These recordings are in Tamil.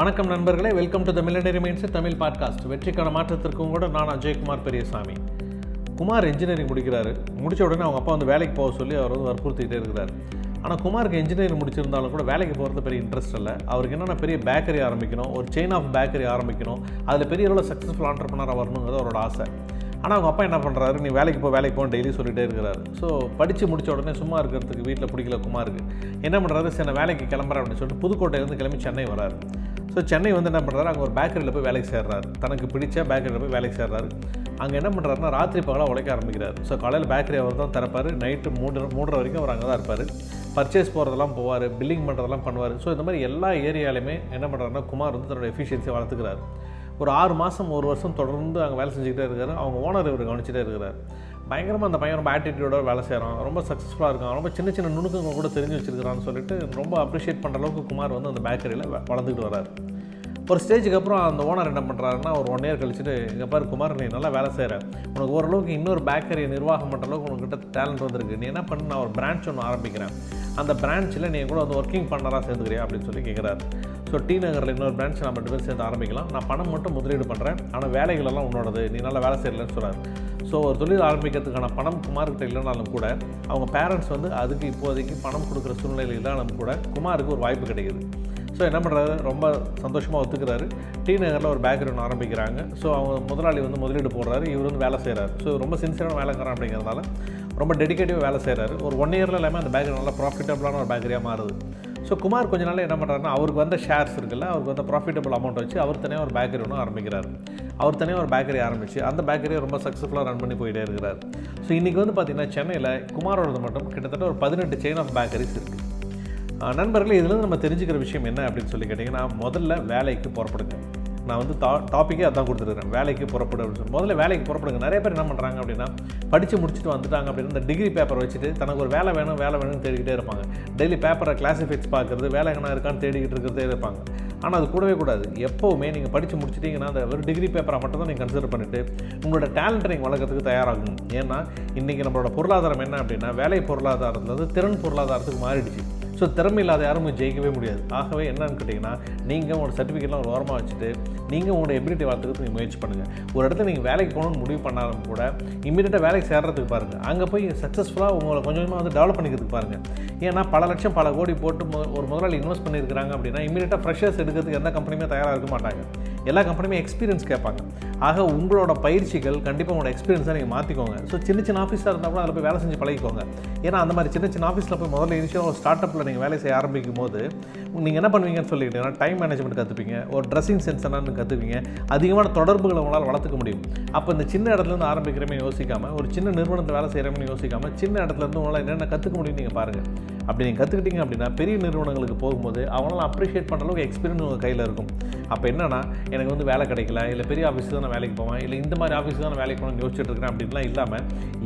வணக்கம் நண்பர்களே welcome to the millionaire minds Tamil podcast வெற்றிக்கான மாற்றத்திற்கும் கூட நான் அஜய்குமார் பெரியசாமி. குமார் இன்ஜினியரிங் முடிக்கிறாரு. முடித்த உடனே அவங்க அப்பா வந்து வேலைக்கு போக சொல்லி அவர் வந்து வற்புறுத்திக்கிட்டே இருக்கிறார். ஆனால் குமாருக்கு இன்ஜினியரிங் முடிச்சிருந்தாலும் கூட வேலைக்கு போகிறது பெரிய இன்ட்ரெஸ்ட் இல்லை. அவருக்கு என்னென்ன பெரிய பேக்கரி ஆரம்பிக்கணும். ஒரு செயின் ஆஃப் பேக்கரி ஆரம்பிக்கணும். அதில் பெரிய அளவில் சக்ஸஸ்ஃபுல் ஆண்டர்பனராக வரணுங்கிறது அவரோட ஆசை. ஆனால் அவங்க அப்பா என்ன பண்ணுறாரு நீ வேலைக்கு போ வேலைக்கு போன்னு டெய்லி சொல்லிட்டே இருக்கிறாரு. ஸோ படித்து முடிச்ச உடனே சும்மா இருக்கிறதுக்கு வீட்டில் பிடிக்கல குமாருக்கு. என்ன பண்ணுறாரு சின்ன வேலைக்கு கிளம்புறேன் அப்படின்னு சொல்லிட்டு புதுக்கோட்டையிலேருந்து கிளம்பி சென்னை வராரு ஸோ சென்னை வந்து என்ன பண்ணுறாரு அங்கே ஒரு பேக்கரியில் போய் வேலைக்கு சேர்றாரு. தனக்கு பிடிச்ச பேக்கரியில் போய் வேலைக்கு சேர்றாரு. அங்கே என்ன பண்ணுறாருன்னா ராத்திரி பகலாக உழைக்க ஆரம்பிக்கிறார். ஸோ காலையில் பேக்கரி அவர் தான் திறப்பார். நைட்டு மூன்று மூன்றரை வரைக்கும் அவர் அங்கே தான் இருப்பார். பர்ச்சேஸ் போகிறதெல்லாம் போவார். பில்லிங் பண்ணுறதெல்லாம் பண்ணுவார். ஸோ இந்த மாதிரி எல்லா ஏரியாலையுமே என்ன பண்ணுறாருன்னா குமார் வந்து தன்னோட எஃபிஷியன்சியை வளர்த்துக்கிறாரு. ஒரு ஆறு மாதம் ஒரு வருஷம் தொடர்ந்து அங்கே வேலை செஞ்சுக்கிட்டே இருக்காரு. அவங்க ஓனர் இவர் கவனிச்சிட்டே இருக்கிறார். பயங்கரமாக அந்த பையன் ரொம்ப ஆட்டிடியூடோட வேலை செய்கிறான் ரொம்ப சக்ஸஸ்ஃபுல்லாக இருக்கான். ரொம்ப சின்ன சின்ன நுணுக்கங்கள் கூட தெரிஞ்சு வச்சுருக்கிறான்னு சொல்லிட்டு ரொம்ப அப்ரிஷியேட் பண்ணுற அளவுக்கு குமார் வந்து அந்த பேக்கரியில் வளர்ந்துக்கிட்டு வராரு ஒரு ஸ்டேஜுக்கு அப்புறம் அந்த ஓனர் என்ன பண்ணுறாருன்னா ஒரு ஒன் இயர் கழிச்சுட்டு இங்கே பாரு குமார் நீ நல்லா வேலை செய்கிற உனக்கு ஓரளவுக்கு இன்னொரு பேக்கரியை நிர்வாகம் பண்ணுற அளவுக்கு உனக்கிட்ட டேலண்ட் வந்திருக்கு. நீ என்ன பண்ணு? நான் ஒரு பிரான்ச் ஒன்று ஆரம்பிக்கிறேன். அந்த பிரான்ச்சில் நீ கூட வந்து ஒர்க்கிங் பண்ணலாம் சேர்ந்துக்கிறியா? அப்படின்னு சொல்லி கேட்குறாரு ஸோ டி நகரில் இன்னொரு பிரான்ச் நம்ம ரெண்டு பேரும் சேர்ந்து ஆரம்பிக்கலாம். நான் பணம் மட்டும் முதலீடு பண்ணுறேன் ஆனால் வேலைகளெல்லாம் உன்னோடது. நீ நல்லா வேலை செய்யலன்னு சொல்கிறார் ஸோ ஒரு தொழில் ஆரம்பிக்கிறதுக்கான பணம் குமார்கிட்ட இல்லைனாலும் கூட அவங்க பேரண்ட்ஸ் வந்து அதுக்கு இப்போதைக்கு பணம் கொடுக்குற சூழ்நிலை இல்லைனாலும் கூட குமாருக்கு ஒரு வாய்ப்பு கிடைக்குது. ஸோ என்ன பண்ணுறாரு ரொம்ப சந்தோஷமாக ஒத்துக்கிறாரு. டி நகரில் ஒரு பேக்கரி ஒன்று ஆரம்பிக்கிறாங்க. ஸோ அவங்க முதலாளி வந்து முதலீடு போடுறாரு. இவர் வந்து வேலை செய்கிறாரு ஸோ ரொம்ப சின்சியரான வேலைக்காரன் அப்படிங்கிறதுனால ரொம்ப டெடிக்கேட்டிவாக வேலை செய்கிறாரு ஒரு ஒன் இயரில் எல்லாமே அந்த பேக்கரி நல்லா ப்ராஃபிட்டபுளான ஒரு பேக்கரியாக மாறுது. ஸோ குமார் கொஞ்ச நாள் என்ன பண்ணுறாருன்னா அவருக்கு வந்த ஷேர்ஸ் இருக்குல்ல அவருக்கு வந்து ப்ராஃபிட்டபிள் அமௌண்ட் வச்சு அவர் தனியாக ஒரு பேக்கரி ஒன்று ஆரம்பிக்கிறார். அவர் தனியாக ஒரு பேக்கரி ஆரம்பித்து அந்த பேக்கரியை ரொம்ப சக்ஸஸ்ஃபுல்லாக ரன் பண்ணி போயிட்டே இருக்கிறார். ஸோ இன்றைக்கி வந்து பார்த்திங்கன்னா சென்னையில் குமாரோடது மட்டும் கிட்டத்தட்ட ஒரு பதினெட்டு செயின் ஆஃப் பேக்கரிஸ் இருக்குது நண்பர்களே இதுலேருந்து நம்ம தெரிஞ்சுக்கிற விஷயம் என்ன அப்படின்னு சொல்லி கேட்டிங்கன்னா முதல்ல வேலைக்கு புறப்படுங்க. நான் வந்து டா டாப்பிக்கே அதான் கொடுத்துருக்கேன் வேலைக்கு புறப்படு அப்படின்னு சொல்லி. முதல்ல வேலைக்கு புறப்படுங்க. நிறைய பேர் என்ன பண்ணுறாங்க அப்படின்னா படித்து முடிச்சுட்டு வந்துட்டாங்க அப்படின்னா இந்த டிகிரி பேப்பர் வச்சுட்டு தனக்கு ஒரு வேலை வேணும் வேலை வேணும்னு தேடிக்கிட்டே இருப்பாங்க. டெய்லி பேப்பரை கிளாசிஃபைட்ஸ் பார்க்குறது வேலை எங்கன்னா இருக்கான்னு தேடிக்கிட்டு இருக்கிறதே இருப்பாங்க. ஆனால் அது கூடவே கூடாது. எப்போவுமே நீங்கள் படித்து முடிச்சிட்டிங்கன்னா அந்த ஒரு டிகிரி பேப்பரை மட்டும் தான் நீங்கள் கன்சிடர் பண்ணிவிட்டு உங்களோட டேலண்ட்டை நீங்கள் வளர்க்கறதுக்கு தயாராகணும். ஏன்னா இன்றைக்கி நம்மளோட பொருளாதாரம் என்ன அப்படின்னா வேலை பொருளாதாரத்தில் வந்து திறன் பொருளாதாரத்துக்கு மாறிடுச்சு. ஸோ திறமை இல்லாத யாரும் ஜெயிக்கவே முடியாது. ஆகவே என்னன்னு கேட்டிங்கன்னா நீங்கள் உங்களோட சர்டிஃபிகேட்லாம் ஒரு ஓரமாக வச்சுட்டு நீங்கள் உங்களோட எபிலிட்டி வளர்த்துக்கிறதுக்கு நீங்கள் முயற்சி பண்ணுங்கள் ஒரு இடத்துல நீங்கள் வேலைக்கு போகணும்னு முடிவு பண்ணாலும் கூட இமீடியட்டாக வேலைக்கு சேர்றதுக்கு பாருங்கள் அங்கே போய் சக்ஸஸ்ஃபுல்லாக உங்களை கொஞ்சம் கொஞ்சமாக வந்து டெவலப் பண்ணிக்கிறதுக்கு பாருங்கள் ஏன்னா பல லட்சம் பல கோடி போட்டு ஒரு முதலாளி இன்வெஸ்ட் பண்ணியிருக்கிறாங்க அப்படின்னா இமீடியட்டாக ஃப்ரெஷர்ஸ் எடுக்கிறதுக்கு எந்த கம்பெனியுமே தயாராக இருக்க மாட்டாங்க. எல்லா கம்பெனியுமே எக்ஸ்பீரியன்ஸ் கேட்பாங்க. ஆக உங்களோட பயிற்சிகள் கண்டிப்பாக உங்களோட எக்ஸ்பீரியன்ஸை நீங்கள் மாற்றிக்கோங்க ஸோ சின்ன சின்ன ஆஃபீஸாக இருந்தால் கூட அதில் போய் வேலை செஞ்சு பழகிக்கோங்க. ஏன்னா அந்த மாதிரி சின்ன சின்ன ஆஃபீஸில் போய் முதல்ல இனிஷியல் ஒரு ஸ்டார்ட் அப்பில் நீங்கள் வேலை செய்ய ஆரம்பிக்கும் போது நீங்கள் என்ன பண்ணுவீங்கன்னு சொல்லிக்கிட்டீங்கன்னா டைம் மேனேஜ்மெண்ட் கற்றுப்பீங்க ஒரு ட்ரெஸ்ஸிங் சென்ஸ் என்னன்னு கற்றுப்பீங்க அதிகமான தொடர்புகளை உங்களால் வளர்த்துக்க முடியும். அப்போ இந்த சின்ன இடத்துலேருந்து ஆரம்பிக்கிறமே யோசிக்காமல் ஒரு சின்ன நிறுவனத்தை வேலை செய்கிறமே யோசிக்காமல் சின்ன இடத்துலேருந்து உங்களால் என்னென்ன கற்றுக்க முடியும் நீங்கள் பாருங்கள் அப்படி நீங்கள் கற்றுக்கிட்டீங்க அப்படின்னா பெரிய நிறுவனங்களுக்கு போகும்போது அவங்களாம் அப்ரிஷியேட் பண்ணுற அளவுக்கு எக்ஸ்பீரியன்ஸ் உங்கள் கையில் இருக்கும். அப்போ என்னென்னா எனக்கு வந்து வேலை கிடைக்கல இல்லை பெரிய ஆஃபீஸ் தான் நான் வேலைக்கு போவேன் இல்லை இந்த மாதிரி ஆஃபீஸ் தான் நான் வேலைக்கு போகணும்னு யோசிச்சுட்டு இருக்கிறேன் அப்படின்லாம் இல்லாமல்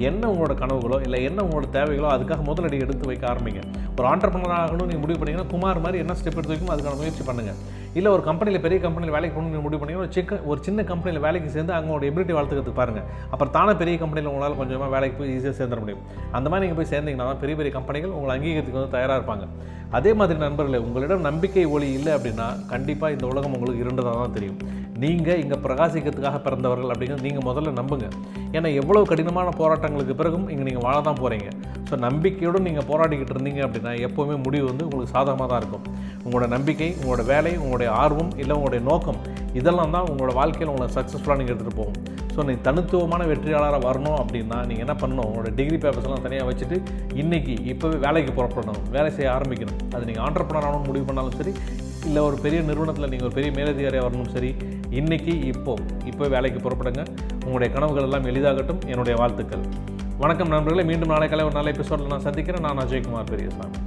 என்ன உங்களோட கனவுகளோ இல்லை என்ன உங்களோட தேவைகளோ அதுக்காக முதலடி எடுத்து வைக்க ஆரம்பிங்க. ஒரு ஆண்டர்பனர் ஆகணும்னு நீங்கள் முடிவு பண்ணிங்கன்னா குமார் மாதிரி என்ன ஸ்டெப் எடுத்து வைக்கும் அதுக்கான முயற்சி பண்ணுங்கள் இல்லை ஒரு கம்பெனியில் பெரிய கம்பெனியில் வேலைக்கு போகணும்னு முடிவு பண்ணிங்கன்னா ஒரு சிக்க ஒரு சின்ன கம்பெனியில் வேலைக்கு சேர்ந்து அவங்களோட எபிலிட்டி வளர்த்துக்கிறதுக்கு பாருங்கள் அப்புறம் தானே பெரிய கம்பெனியில் உங்களால் கொஞ்சமாக வேலைக்கு போய் ஈஸியாக சேர்ந்துட முடியும். அந்த மாதிரி நீங்கள் போய் சேர்ந்தீங்கன்னா தான் பெரிய பெரிய கம்பெனிகள் உங்களை விஷயத்துக்கு வந்து தயாராக இருப்பாங்க. அதே மாதிரி நண்பர்களே உங்களிடம் நம்பிக்கை ஒளி இல்லை அப்படின்னா கண்டிப்பாக இந்த உலகம் உங்களுக்கு இருண்டதாக தான் தெரியும். நீங்கள் இங்கே பிரகாசிக்கிறதுக்காக பிறந்தவர்கள் அப்படிங்கிறது நீங்கள் முதல்ல நம்புங்க. ஏன்னா எவ்வளோ கடினமான போராட்டங்களுக்கு பிறகும் இங்கே நீங்கள் வாழ தான் போகிறீங்க ஸோ நம்பிக்கையோடு நீங்கள் போராடிக்கிட்டு இருந்தீங்க அப்படின்னா எப்போவுமே முடிவு வந்து உங்களுக்கு சாதகமாக தான் இருக்கும். உங்களோட நம்பிக்கை உங்களோட வேலை உங்களுடைய ஆர்வம் இல்லை உங்களுடைய நோக்கம் இதெல்லாம் தான் உங்களோட வாழ்க்கையில் உங்களை சக்ஸஸ்ஃபுல்லாக நீங்கள் எடுத்துகிட்டு போகும். ஸோ நீ தனித்துவமான வெற்றியாளராக வரணும் அப்படின்னா நீங்கள் என்ன பண்ணணும்? உங்களோட டிகிரி பேப்பர்ஸ்லாம் தனியாக வச்சுட்டு இன்றைக்கி இப்போவே வேலைக்கு புறப்படணும். வேலை செய்ய ஆரம்பிக்கணும். அது நீங்கள் ஆண்டர்பனர் ஆகணும் முடிவு பண்ணாலும் சரி இல்லை ஒரு பெரிய நிறுவனத்தில் நீங்கள் ஒரு பெரிய மேலதிகாரியாக வரணும் சரி இன்றைக்கி இப்போ இப்போ வேலைக்கு புறப்படுங்க. உங்களுடைய கனவுகள் எல்லாம் எளிதாகட்டும். என்னுடைய வாழ்த்துக்கள். வணக்கம் நண்பர்களே. மீண்டும் நாளை காலை ஒரு நல்ல எபிசோடில் நான் சந்திக்கிறேன். நான் அஜய்குமார் பெரியசாமி.